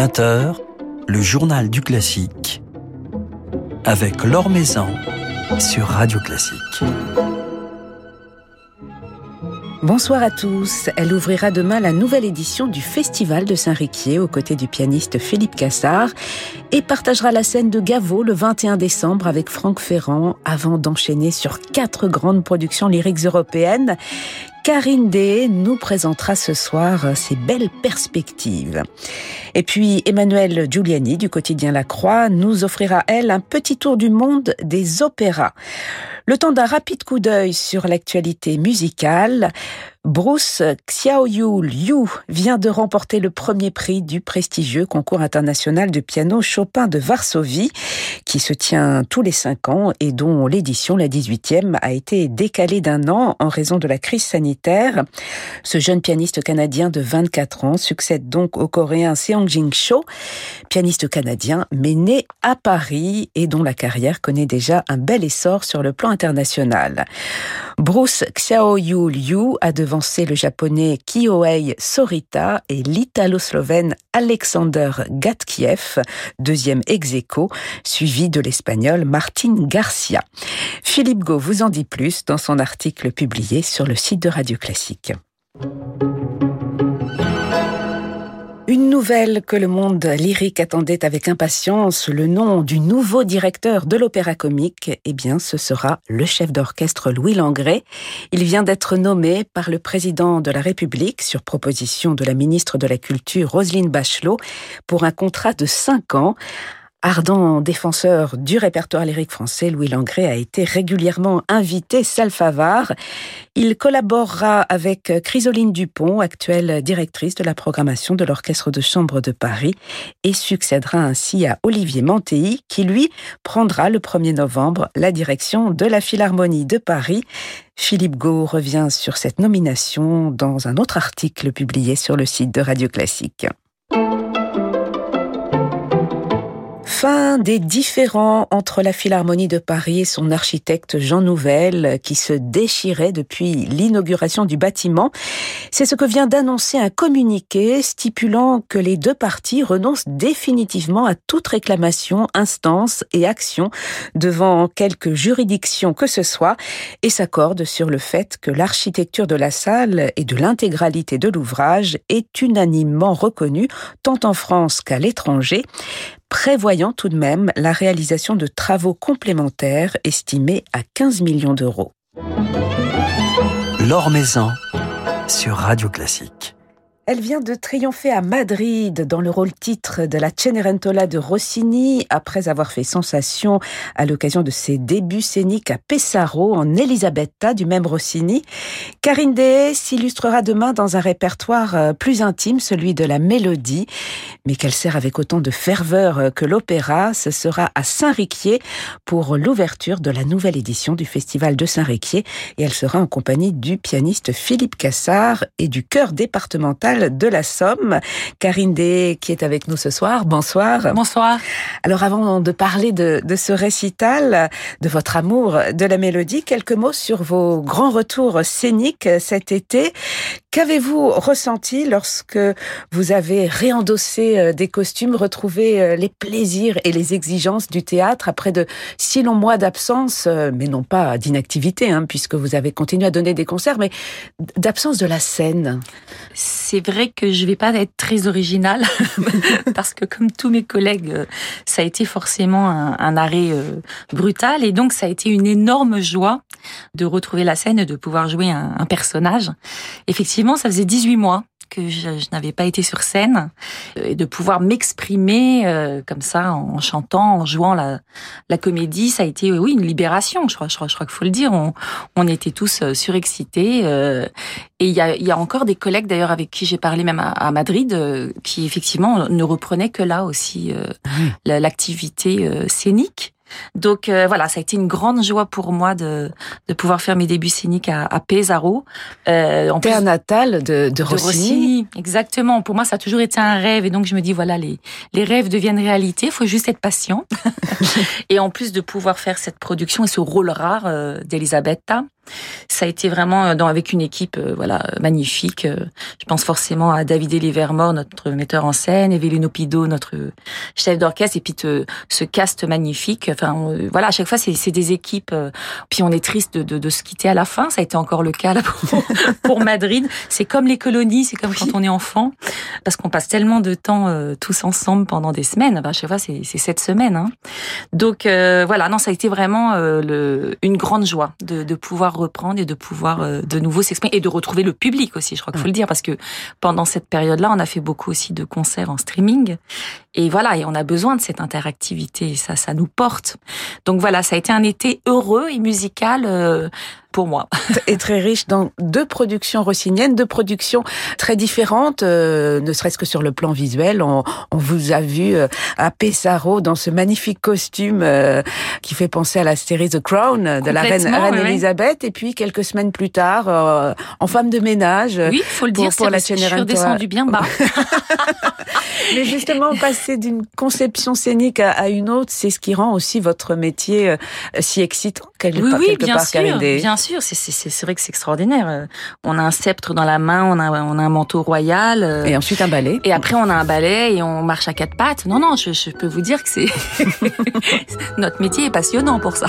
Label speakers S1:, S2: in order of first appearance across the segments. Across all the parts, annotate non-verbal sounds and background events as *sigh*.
S1: 20h, le journal du classique avec Laure Maison sur Radio Classique.
S2: Bonsoir à tous. Elle ouvrira demain la nouvelle édition du Festival de Saint-Riquier aux côtés du pianiste Philippe Cassard et partagera la scène de Gaveau le 21 décembre avec Franck Ferrand avant d'enchaîner sur quatre grandes productions lyriques européennes. Karine Day nous présentera ce soir ses belles perspectives. Et puis Emmanuel Giuliani du quotidien La Croix nous offrira, elle, un petit tour du monde des opéras. Le temps d'un rapide coup d'œil sur l'actualité musicale, Bruce Xiaoyu Liu vient de remporter le premier prix du prestigieux concours international de piano Chopin de Varsovie, qui se tient tous les cinq ans et dont l'édition, la 18e, a été décalée d'un an en raison de la crise sanitaire. Ce jeune pianiste canadien de 24 ans succède donc au coréen Seong Jin Cho, pianiste canadien mais né à Paris et dont la carrière connaît déjà un bel essor sur le plan international. Bruce Xiaoyu Liu a de le japonais Kyohei Sorita et l'italo-slovène Alexander Gatkiev, deuxième ex suivi de l'espagnol Martin Garcia. Philippe Gau vous en dit plus dans son article publié sur le site de Radio Classique. Une nouvelle que le monde lyrique attendait avec impatience, le nom du nouveau directeur de l'opéra comique, eh bien, ce sera le chef d'orchestre Louis Langrée. Il vient d'être nommé par le président de la République sur proposition de la ministre de la Culture Roselyne Bachelot pour un contrat de cinq ans Ardent défenseur du répertoire lyrique français, Louis Langrée a été régulièrement invité Salfavard. Il collaborera avec Chrysoline Dupont, actuelle directrice de la programmation de l'Orchestre de chambre de Paris, et succédera ainsi à Olivier Mantéi, qui lui prendra le 1er novembre la direction de la Philharmonie de Paris. Philippe Gau revient sur cette nomination dans un autre article publié sur le site de Radio Classique. Fin des différends entre la Philharmonie de Paris et son architecte Jean Nouvel, qui se déchirait depuis l'inauguration du bâtiment. C'est ce que vient d'annoncer un communiqué stipulant que les deux parties renoncent définitivement à toute réclamation, instance et action devant quelque juridiction que ce soit et s'accordent sur le fait que l'architecture de la salle et de l'intégralité de l'ouvrage est unanimement reconnue tant en France qu'à l'étranger prévoyant tout de même la réalisation de travaux complémentaires estimés à 15 millions d'euros.
S1: Maison sur Radio Classique.
S2: Elle vient de triompher à Madrid dans le rôle titre de la Cenerentola de Rossini après avoir fait sensation à l'occasion de ses débuts scéniques à Pesaro en Elisabetta du même Rossini. Karine Deye s'illustrera demain dans un répertoire euh, plus intime, celui de la mélodie, mais qu'elle sert avec autant de ferveur euh, que l'opéra. Ce sera à Saint-Riquier pour l'ouverture de la nouvelle édition du Festival de Saint-Riquier et elle sera en compagnie du pianiste Philippe Cassard et du chœur départemental de la Somme. Karine Day qui est avec nous ce soir. Bonsoir.
S3: Bonsoir.
S2: Alors avant de parler de, de ce récital, de votre amour de la mélodie, quelques mots sur vos grands retours scéniques cet été. Qu'avez-vous ressenti lorsque vous avez réendossé euh, des costumes, retrouvé euh, les plaisirs et les exigences du théâtre après de si longs mois d'absence, euh, mais non pas d'inactivité, hein, puisque vous avez continué à donner des concerts, mais d'absence de la scène?
S3: C'est vrai que je vais pas être très originale, *laughs* parce que comme tous mes collègues, ça a été forcément un, arrêt brutal, et donc ça a été une énorme joie de retrouver la scène et de pouvoir jouer un, un personnage. Effectivement, ça faisait 18 mois que je, n'avais pas été sur scène euh, et de pouvoir m'exprimer euh, comme ça en chantant, en jouant la, la comédie, ça a été oui une libération. Je crois, je crois, je crois qu'il faut le dire. On, on était tous euh, surexcités et il y a, y a encore des collègues d'ailleurs avec qui j'ai parlé même à, Madrid qui effectivement ne reprenaient que là aussi l'activité scénique. Donc euh, voilà, ça a été une grande joie pour moi de, de pouvoir faire mes débuts scéniques à, à Pesaro.
S2: Euh, en Terre natale de, de, Rossini.
S3: Exactement. Pour moi, ça a toujours été un rêve. Et donc je me dis, voilà, les, les rêves deviennent réalité. Il faut juste être patient. *laughs* et en plus de pouvoir faire cette production et ce rôle rare euh, d'Elisabetta, Ça a été vraiment dans, avec une équipe voilà magnifique. Je pense forcément à David Elivermore, notre metteur en scène, Evelino Pido, notre chef d'orchestre, et puis ce cast magnifique. Enfin, voilà, à chaque fois, c'est des équipes. Puis on est triste de, de, de, se quitter à la fin. Ça a été encore le cas là pour, *laughs* pour Madrid. C'est comme les colonies, c'est comme quand on est enfant, parce qu'on passe tellement de temps tous ensemble pendant des semaines. Ben, à chaque fois, c'est cette semaine. Hein. Donc voilà, non, ça a été vraiment le, une grande joie de, de pouvoir reprendre et de pouvoir euh, de nouveau s'exprimer et de retrouver le public aussi. Je crois qu'il faut le dire parce que pendant cette période-là, on a fait beaucoup aussi de concerts en streaming et voilà, et on a besoin de cette interactivité. ça, ça nous porte. Donc voilà, ça a été un été heureux et musical euh, pour moi. *laughs*
S2: Et très riche dans deux productions rossiniennes, deux productions très différentes, euh, ne serait-ce que sur le plan visuel. On, on vous a vu euh, à Pesaro dans ce magnifique costume euh, qui fait penser à la série The Crown de la reine, reine Elisabeth. Et puis quelques semaines plus tard, en femme de ménage.
S3: Oui, faut le dire, pour la je suis redescendue bien bas. *laughs* *laughs*
S2: Mais justement, passer d'une conception scénique à, une autre, c'est ce qui rend aussi votre métier si excitant quelque,
S3: oui,
S2: oui, quelque
S3: bien
S2: part,
S3: sûr, bien sûr, c'est vrai que c'est extraordinaire. Euh, on a un sceptre dans la main, on a, on a un manteau royal. Euh,
S2: et ensuite un balai.
S3: Et après, on a un balai et on marche à quatre pattes. Non, non, je, je peux vous dire que c'est... *laughs* Notre métier est passionnant pour ça.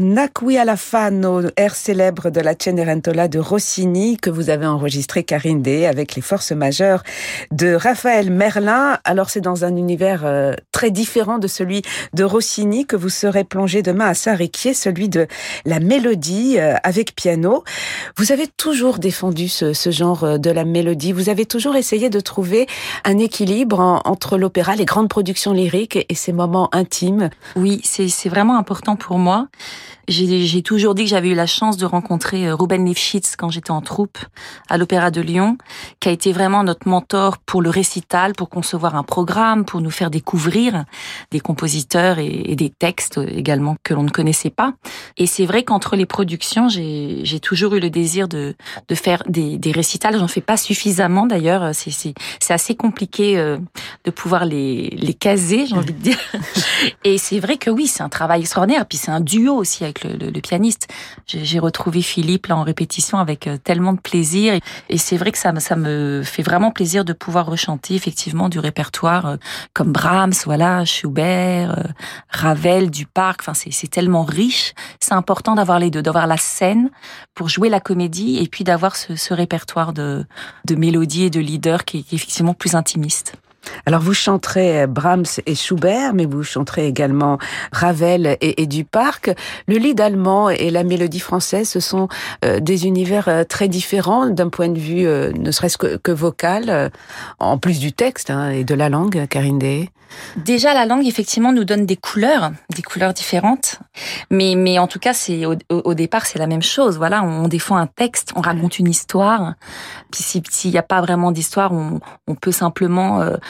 S3: na
S2: Nacqui alla Fano, air célèbre de la Cenerentola de Rossini, que vous avez enregistré, Karine Day, avec les forces majeures de Raphaël Merlin. Alors, c'est dans un univers euh, très différent de celui de Rossini que vous serez plongé demain à Saint-Riquier, celui de la mélodie euh, avec piano. Vous avez toujours défendu ce, genre euh, de la mélodie. Vous avez toujours essayé de trouver un équilibre entre l'opéra, les grandes productions lyriques et, ces moments intimes.
S3: Oui, c'est vraiment important pour moi. J'ai toujours dit que j'avais eu la chance de rencontrer euh, Ruben Lifshitz quand j'étais en troupe à l'Opéra de Lyon, qui a été vraiment notre mentor pour le récital, pour concevoir un programme, pour nous faire découvrir des compositeurs et, des textes également que l'on ne connaissait pas. Et c'est vrai qu'entre les productions, j'ai toujours eu le désir de, de faire des, des récitals. J'en fais pas suffisamment d'ailleurs. C'est assez compliqué euh, de pouvoir les, les caser, j'ai envie de dire. *laughs* Et c'est vrai que oui, c'est un travail extraordinaire. Puis c'est un duo aussi avec le, pianiste. J'ai retrouvé Philippe là en répétition avec euh, tellement de plaisir. Et, c'est vrai que ça, ça me fait vraiment plaisir de pouvoir rechanter effectivement du répertoire euh, comme Brahms, voilà, Schubert, euh, Ravel, Duparc. Enfin, c'est tellement riche. C'est important d'avoir les deux, d'avoir la scène pour jouer la comédie et puis d'avoir ce, répertoire de, de mélodies et de leaders qui est effectivement plus intimiste.
S2: Alors vous chanterez Brahms et Schubert, mais vous chanterez également Ravel et, Duparc. Le lead allemand et la mélodie française, ce sont euh, des univers euh, très différents d'un point de vue euh, ne serait-ce que, vocal, en plus du texte hein, et de la langue, Karine.
S3: Déjà, la langue, effectivement, nous donne des couleurs, des couleurs différentes. Mais, mais en tout cas, c'est au, départ, c'est la même chose. Voilà, on défend un texte, on raconte une histoire. Puis s'il n'y a pas vraiment d'histoire, on, peut simplement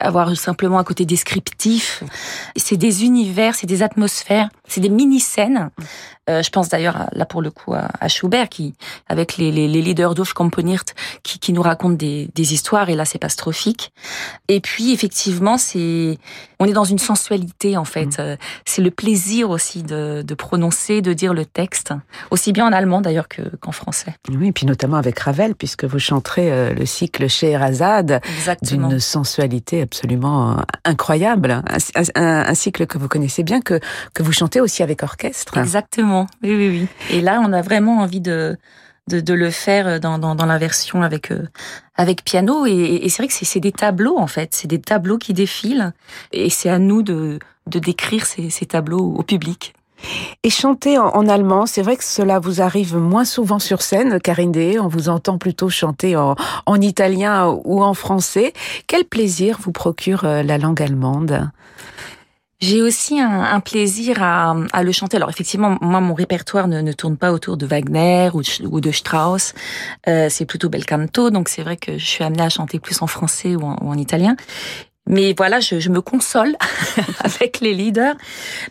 S3: avoir simplement un côté descriptif. C'est des univers, c'est des atmosphères, c'est des mini-scènes. Euh, je pense d'ailleurs là pour le coup à, Schubert qui, avec les, les, les leaders d'Hofkomponiert, qui, qui nous racontent des, des histoires et là c'est pas strophique. Et puis effectivement c'est, on est dans une sensualité en fait. Mmh. C'est le plaisir aussi de, de, prononcer, de dire le texte, aussi bien en allemand d'ailleurs qu'en français.
S2: Oui, et puis notamment avec Ravel puisque vous chanterez euh, le cycle chez Erazade d'une sensualité absolument euh, incroyable. Un, cycle que vous connaissez bien, que, que vous chantez aussi avec orchestre.
S3: Exactement, oui, oui, oui. Et là, on a vraiment envie de, de, le faire dans, dans, la version avec, euh, avec piano. Et, et c'est vrai que c'est des tableaux, en fait. C'est des tableaux qui défilent. Et c'est à nous de, de décrire ces, ces tableaux au public.
S2: Et chanter en, allemand, c'est vrai que cela vous arrive moins souvent sur scène, Karine Day. On vous entend plutôt chanter en, en italien ou en français. Quel plaisir vous procure euh, la langue allemande?
S3: J'ai aussi un, plaisir à, le chanter. Alors effectivement, moi, mon répertoire ne, ne tourne pas autour de Wagner ou, de Strauss. Euh, c'est plutôt bel canto, donc c'est vrai que je suis amenée à chanter plus en français ou en italien. Mais voilà, je, je me console *laughs* avec les leaders.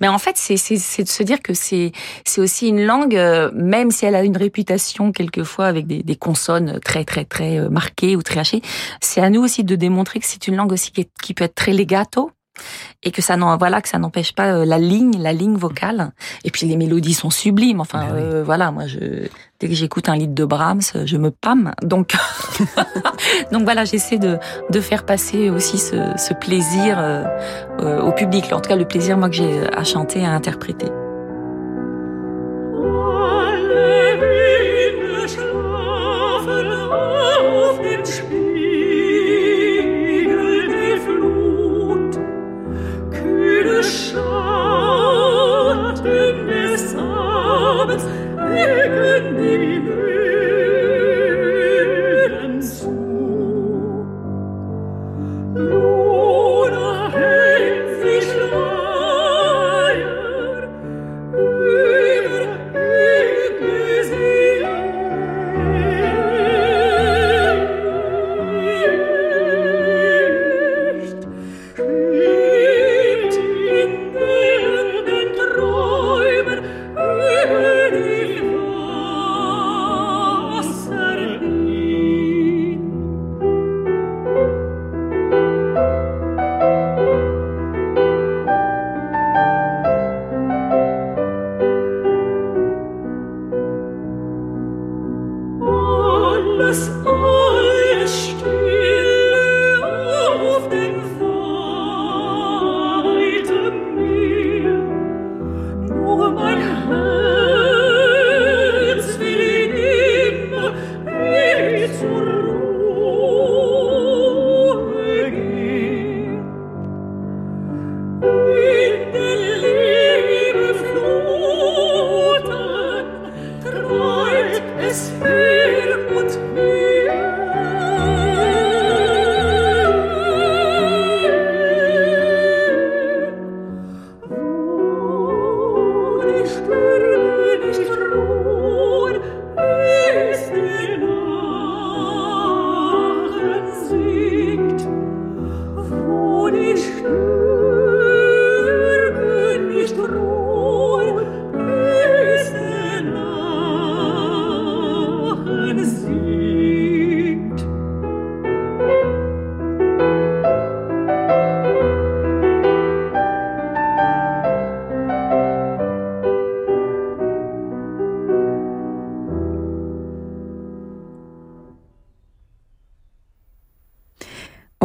S3: Mais en fait, c'est de se dire que c'est aussi une langue, euh, même si elle a une réputation quelquefois avec des, des consonnes très très très euh, marquées ou très hachées, c'est à nous aussi de démontrer que c'est une langue aussi qui, qui peut être très legato et que ça n'en voilà que ça n'empêche pas euh, la ligne la ligne vocale. Et puis les mélodies sont sublimes. Enfin ben euh, voilà moi je dès que j'écoute un lied de Brahms je me pâme. Donc *laughs* donc voilà j'essaie de de faire passer aussi ce, ce plaisir euh, au public. En tout cas le plaisir moi que j'ai à chanter à interpréter me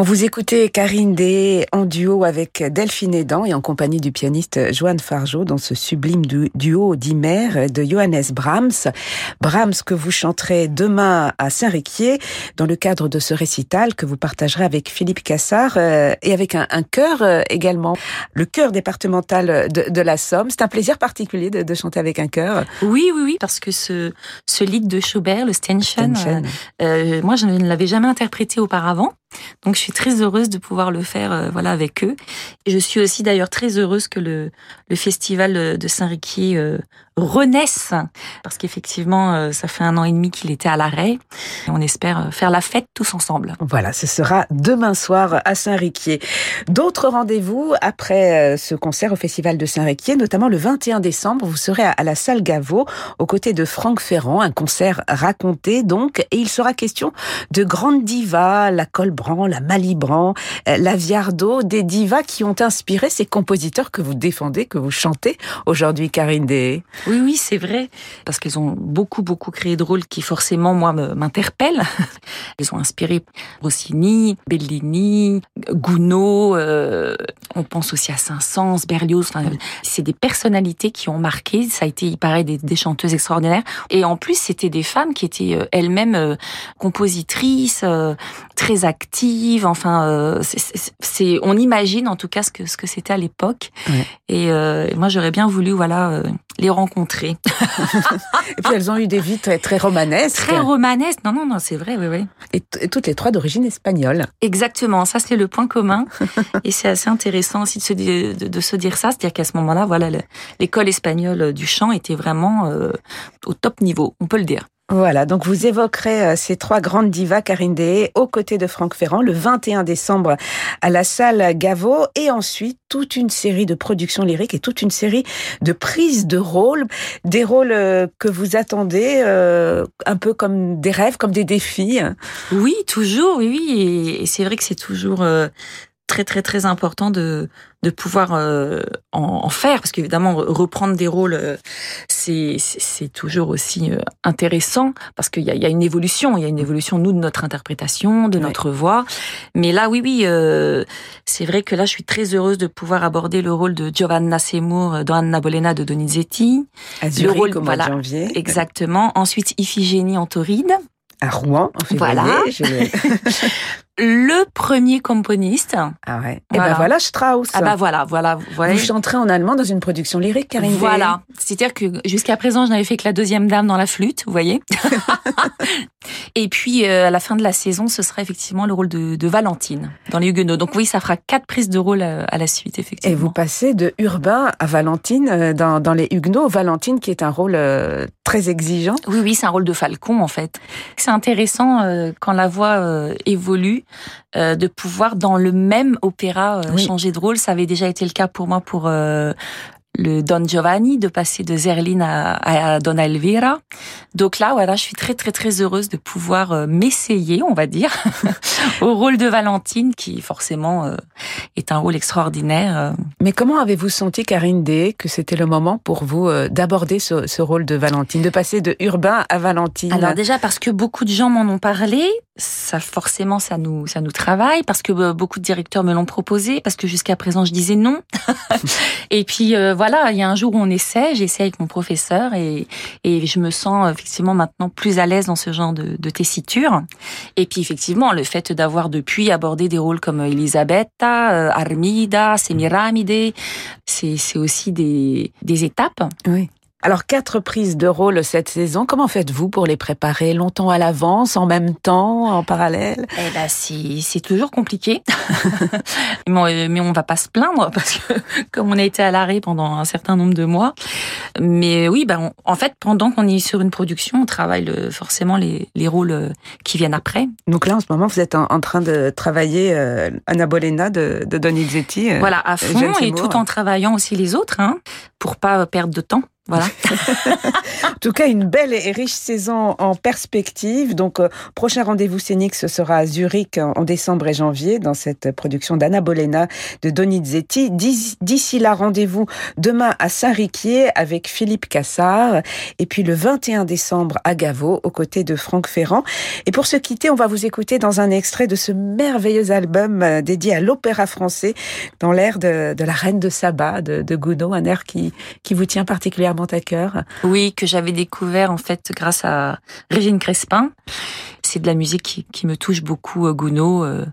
S2: vous écoutez Karine Day en duo avec Delphine Edan et en compagnie du pianiste Joanne Fargeau dans ce sublime duo d'Imer de Johannes Brahms. Brahms que vous chanterez demain à Saint-Réquier dans le cadre de ce récital que vous partagerez avec Philippe Cassard euh, et avec un, chœur euh, également, le chœur départemental de, la Somme. C'est un plaisir particulier de, chanter avec un chœur.
S3: Oui, oui, oui, parce que ce, ce de Schubert, le Stenchen, euh, moi je ne l'avais jamais interprété auparavant. Donc je suis très heureuse de pouvoir le faire euh, voilà avec eux. Et je suis aussi d'ailleurs très heureuse que le, le festival de Saint-Riquier euh, renaisse parce qu'effectivement euh, ça fait un an et demi qu'il était à l'arrêt. On espère faire la fête tous ensemble.
S2: Voilà, ce sera demain soir à Saint-Riquier. D'autres rendez-vous après ce concert au festival de Saint-Riquier, notamment le 21 décembre, vous serez à la salle Gaveau aux côtés de Franck Ferrand, un concert raconté donc et il sera question de grandes divas, la colbre la Malibran, euh, la Viardo, des divas qui ont inspiré ces compositeurs que vous défendez, que vous chantez aujourd'hui, Karine Day.
S3: Oui, oui, c'est vrai, parce qu'elles ont beaucoup, beaucoup créé de rôles qui forcément, moi, m'interpellent. *laughs* Elles ont inspiré Rossini, Bellini, Gounod, euh, on pense aussi à Saint-Saëns, Berlioz, enfin, c'est des personnalités qui ont marqué, ça a été, il paraît, des, des chanteuses extraordinaires. Et en plus, c'était des femmes qui étaient euh, elles-mêmes compositrices, très actives, Enfin, euh, c'est, on imagine en tout cas ce que ce que c'était à l'époque. Et euh, moi, j'aurais bien voulu, voilà, euh, les rencontrer. *laughs*
S2: et puis elles ont eu des vies très, très romanesques.
S3: Très romanesques. Non, non, non, c'est vrai, oui, oui.
S2: Et, toutes les trois d'origine espagnole.
S3: Exactement. Ça, c'est le point commun. et c'est assez intéressant aussi de se, de, de se dire ça, c'est-à-dire qu'à ce moment-là, voilà, l'école espagnole du chant était vraiment au top niveau, on peut le dire.
S2: Voilà, donc vous évoquerez euh, ces trois grandes divas, Karine Dehé, aux côtés de Franck Ferrand, le 21 décembre à la salle Gaveau, et ensuite toute une série de productions lyriques et toute une série de prises de rôles, des rôles euh, que vous attendez euh, un peu comme des rêves, comme des défis.
S3: Oui, toujours, oui, oui, et c'est vrai que c'est toujours très très très important de de pouvoir euh, en, faire parce qu'évidemment reprendre des rôles euh, c'est c'est toujours aussi euh, intéressant parce qu'il y a, y a une évolution il y a une évolution nous de notre interprétation de notre voix mais là oui oui c'est vrai que là je suis très heureuse de pouvoir aborder le rôle de Giovanna Seymour dans Anna Bolena de Donizetti
S2: le rôle voilà janvier.
S3: exactement ensuite Iphigénie en Tauride
S2: à Rouen en février.
S3: Voilà. *laughs* le premier componiste.
S2: Ah ouais. Et ben voilà Strauss.
S3: Ah bah voilà, voilà, voilà.
S2: Vous chanterez en allemand dans une production lyrique, Karine.
S3: Voilà. C'est-à-dire que jusqu'à présent, je n'avais fait que la deuxième dame dans la flûte, vous voyez. *laughs* Et puis euh, à la fin de la saison, ce sera effectivement le rôle de, de Valentine dans les Huguenots. Donc oui, ça fera quatre prises de rôle euh, à, la suite, effectivement.
S2: Et vous passez de Urbain à Valentine euh, dans, dans les Huguenots. Valentine qui est un rôle très exigeant.
S3: Oui, oui, c'est un rôle de falcon en fait. C'est intéressant quand la voix évolue euh, de pouvoir dans le même opéra euh, changer de rôle. Ça avait déjà été le cas pour moi pour euh, le Don Giovanni, de passer de Zerline à, à Donna Elvira. Donc là, voilà, je suis très très très heureuse de pouvoir m'essayer, on va dire, *laughs* au rôle de Valentine, qui forcément est un rôle extraordinaire.
S2: Mais comment avez-vous senti, Karine D, que c'était le moment pour vous d'aborder ce, ce, rôle de Valentine, de passer de Urbain à Valentine?
S3: Alors déjà parce que beaucoup de gens m'en ont parlé, ça forcément ça nous ça nous travaille, parce que beaucoup de directeurs me l'ont proposé, parce que jusqu'à présent je disais non. *laughs* Et puis voilà voilà, il y a un jour où on essaie, j'essaie avec mon professeur et, et je me sens effectivement maintenant plus à l'aise dans ce genre de, de tessiture. Et puis effectivement, le fait d'avoir depuis abordé des rôles comme Elisabetta, euh, Armida, Semiramide, c'est aussi des, des étapes.
S2: Oui. Alors, quatre prises de rôle cette saison. Comment faites-vous pour les préparer? Longtemps à l'avance, en même temps, en parallèle?
S3: Eh ben, c'est toujours compliqué. *laughs* mais on va pas se plaindre parce que *laughs* comme on a été à l'arrêt pendant un certain nombre de mois. Mais oui, ben, en fait, pendant qu'on est sur une production, on travaille le, forcément les, les, rôles euh, qui viennent après.
S2: Donc là, en ce moment, vous êtes en, train de travailler euh, Anna Bolena de, de Donizetti.
S3: Euh, voilà, à fond, et tout en travaillant aussi les autres, hein, pour pas perdre de temps. Voilà. *laughs*
S2: en tout cas, une belle et riche saison en perspective. Donc, euh, prochain rendez-vous scénique, ce sera à Zurich en, décembre et janvier dans cette production d'Anna Bolena de Donizetti. D'ici là, rendez-vous demain à Saint-Riquier avec Philippe Cassard et puis le 21 décembre à Gaveau aux côtés de Franck Ferrand. Et pour se quitter, on va vous écouter dans un extrait de ce merveilleux album euh, dédié à l'opéra français dans l'air de, la Reine de Saba de, de Gounod, un air qui, qui vous tient particulièrement à cœur
S3: Oui, que j'avais découvert en fait grâce à Régine Crespin. C'est de la musique qui, me touche beaucoup, euh, Gounod, euh,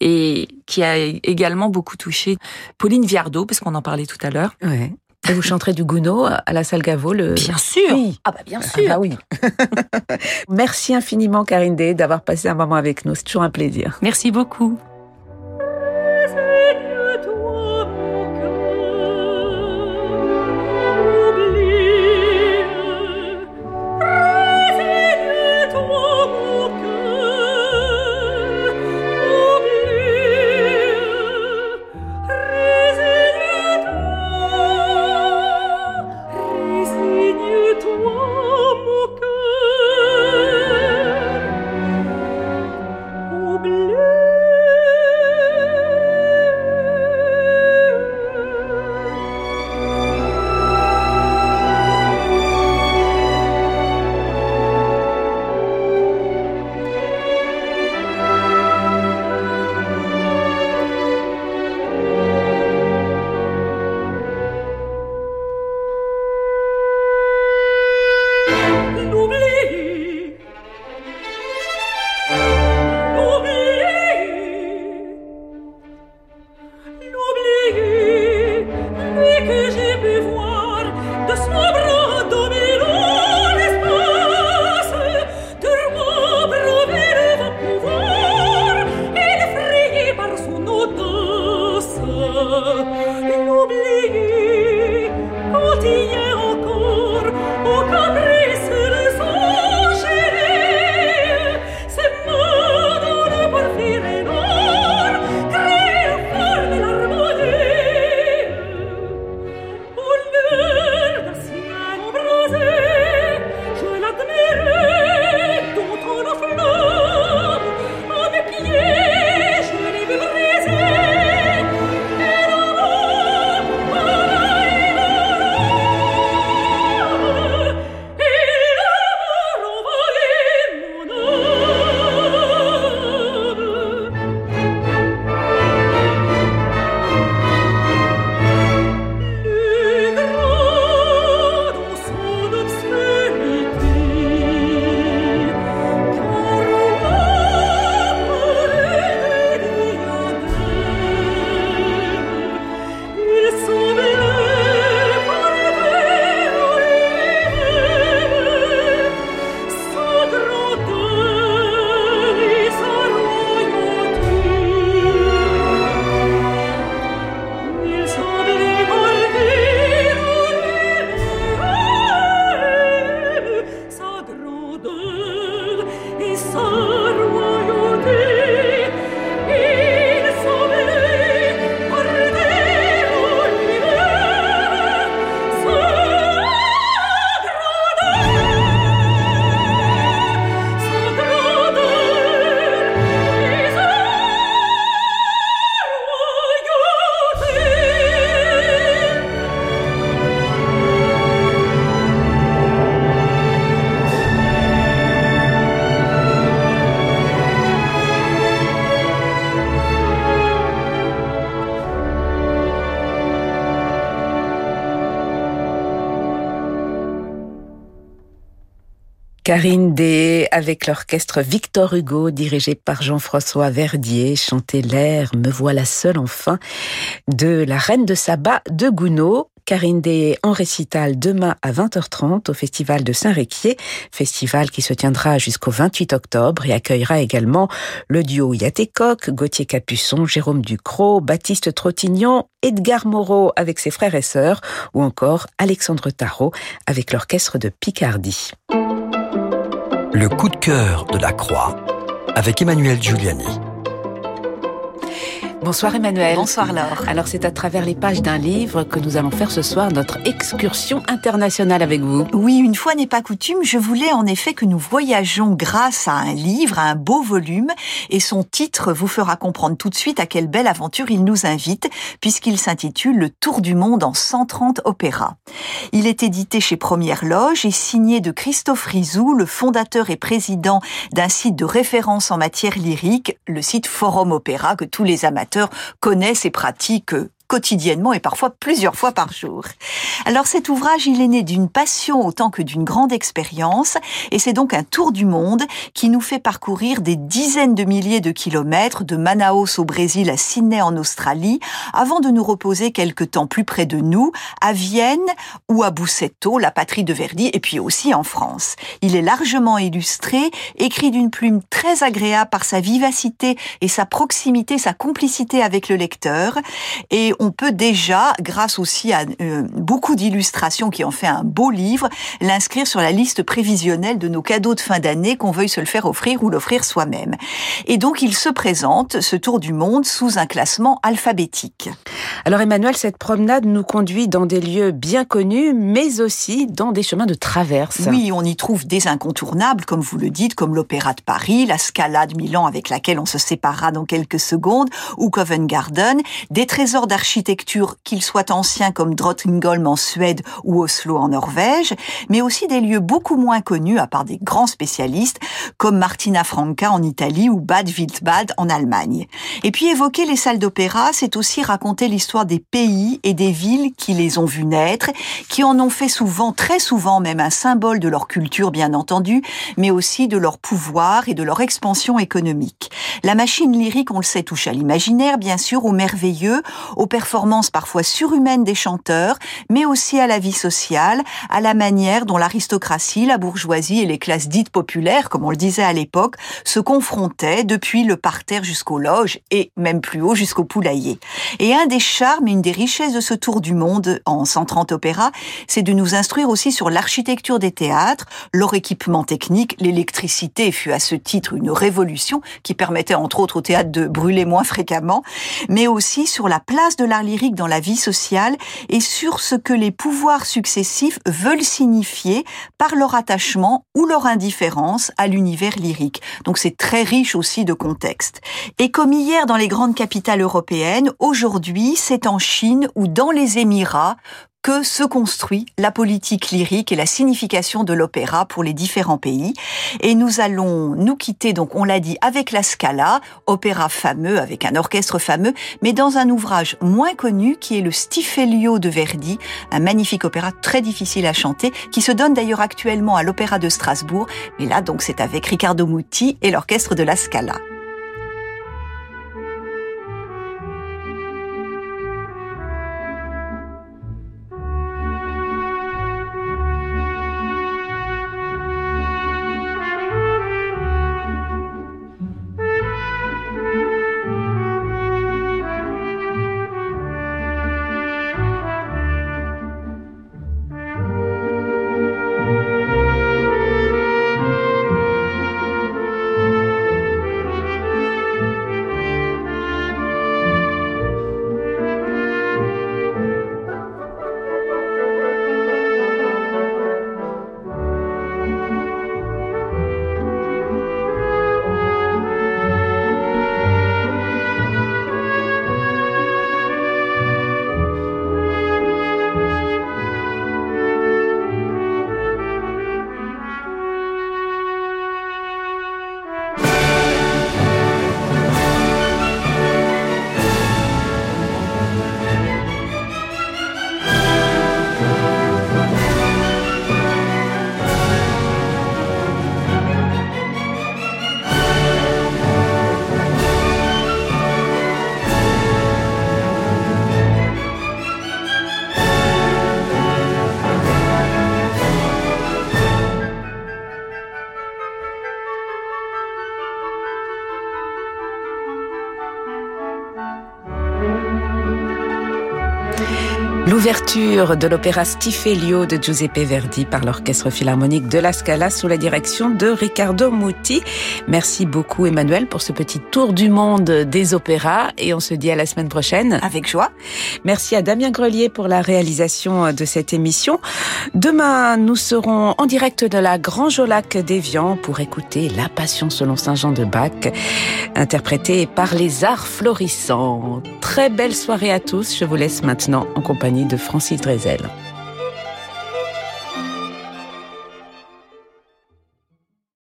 S3: et qui a également beaucoup touché Pauline Viardot, parce qu'on en parlait tout à l'heure.
S2: Ouais. Et vous chanterez du Gounod à la salle Gaveau le...
S3: Bien sûr
S2: oui.
S3: Ah bah bien sûr
S2: ah bah oui *laughs* Merci infiniment Karine Day d'avoir passé un moment avec nous, c'est toujours un plaisir.
S3: Merci beaucoup.
S2: Karine Day avec l'orchestre Victor Hugo dirigé par Jean-François Verdier chantait l'air Me voilà seule enfin de la Reine de Saba de Gounod. Karine Day en récital demain à 20h30 au Festival de Saint-Réquier, festival qui se tiendra jusqu'au 28 octobre et accueillera également le duo Yatécoq, Gauthier Capuçon, Jérôme Ducrot, Baptiste Trottignon, Edgar Moreau avec ses frères et sœurs ou encore Alexandre Tarot avec l'orchestre de Picardie.
S1: Le coup de cœur de la Croix avec Emmanuel Giuliani.
S2: Bonsoir Emmanuel.
S4: Bonsoir Laure.
S2: Alors c'est à travers les pages d'un livre que nous allons faire ce soir notre excursion internationale avec vous.
S4: Oui, une fois n'est pas coutume, je voulais en effet que nous voyageons grâce à un livre, à un beau volume, et son titre vous fera comprendre tout de suite à quelle belle aventure il nous invite, puisqu'il s'intitule Le Tour du monde en 130 opéras. Il est édité chez Première Loge et signé de Christophe Rizou, le fondateur et président d'un site de référence en matière lyrique, le site Forum Opéra, que tous les amateurs connaissent et pratiquent quotidiennement et parfois plusieurs fois par jour. Alors cet ouvrage, il est né d'une passion autant que d'une grande expérience et c'est donc un tour du monde qui nous fait parcourir des dizaines de milliers de kilomètres de Manaus au Brésil à Sydney en Australie avant de nous reposer quelque temps plus près de nous à Vienne ou à Busseto, la patrie de Verdi et puis aussi en France. Il est largement illustré, écrit d'une plume très agréable par sa vivacité et sa proximité, sa complicité avec le lecteur et on peut déjà, grâce aussi à euh, beaucoup d'illustrations qui ont fait un beau livre, l'inscrire sur la liste prévisionnelle de nos cadeaux de fin d'année qu'on veuille se le faire offrir ou l'offrir soi-même. Et donc il se présente, ce tour du monde, sous un classement alphabétique.
S2: Alors Emmanuel, cette promenade nous conduit dans des lieux bien connus, mais aussi dans des chemins de traverse.
S4: Oui, on y trouve des incontournables, comme vous le dites, comme l'Opéra de Paris, la Scala de Milan avec laquelle on se séparera dans quelques secondes, ou Covent Garden, des trésors d'architecture architecture, qu'ils soient anciens comme Drottningholm en Suède ou Oslo en Norvège, mais aussi des lieux beaucoup moins connus, à part des grands spécialistes, comme Martina Franca en Italie ou Bad Wildbad en Allemagne. Et puis évoquer les salles d'opéra, c'est aussi raconter l'histoire des pays et des villes qui les ont vus naître, qui en ont fait souvent, très souvent même, un symbole de leur culture, bien entendu, mais aussi de leur pouvoir et de leur expansion économique. La machine lyrique, on le sait, touche à l'imaginaire, bien sûr, au merveilleux, au performances parfois surhumaines des chanteurs, mais aussi à la vie sociale, à la manière dont l'aristocratie, la bourgeoisie et les classes dites populaires, comme on le disait à l'époque, se confrontaient depuis le parterre jusqu'aux loges et même plus haut jusqu'au poulailler. Et un des charmes et une des richesses de ce tour du monde en 130 opéras, c'est de nous instruire aussi sur l'architecture des théâtres, leur équipement technique, l'électricité fut à ce titre une révolution qui permettait entre autres au théâtre de brûler moins fréquemment, mais aussi sur la place de l'art lyrique dans la vie sociale et sur ce que les pouvoirs successifs veulent signifier par leur attachement ou leur indifférence à l'univers lyrique. Donc c'est très riche aussi de contexte. Et comme hier dans les grandes capitales européennes, aujourd'hui c'est en Chine ou dans les Émirats que se construit la politique lyrique et la signification de l'opéra pour les différents pays. Et nous allons nous quitter, donc on l'a dit, avec la Scala, opéra fameux avec un orchestre fameux, mais dans un ouvrage moins connu qui est le Stifelio de Verdi, un magnifique opéra très difficile à chanter, qui se donne d'ailleurs actuellement à l'Opéra de Strasbourg. Mais là, donc, c'est avec Riccardo Muti et l'orchestre de la Scala.
S2: L'ouverture de l'opéra Stifelio de Giuseppe Verdi par l'Orchestre Philharmonique de la Scala sous la direction de Riccardo Muti. Merci beaucoup Emmanuel pour ce petit tour du monde des opéras et on se dit à la semaine prochaine.
S4: Avec joie.
S2: Merci à Damien Grelier pour la réalisation de cette émission. Demain, nous serons en direct de la Grand Jolac d'Evian pour écouter La Passion selon Saint Jean de Bach, interprétée par les arts florissants. Très belle soirée à tous. Je vous laisse maintenant en compagnie de Francis Drezel.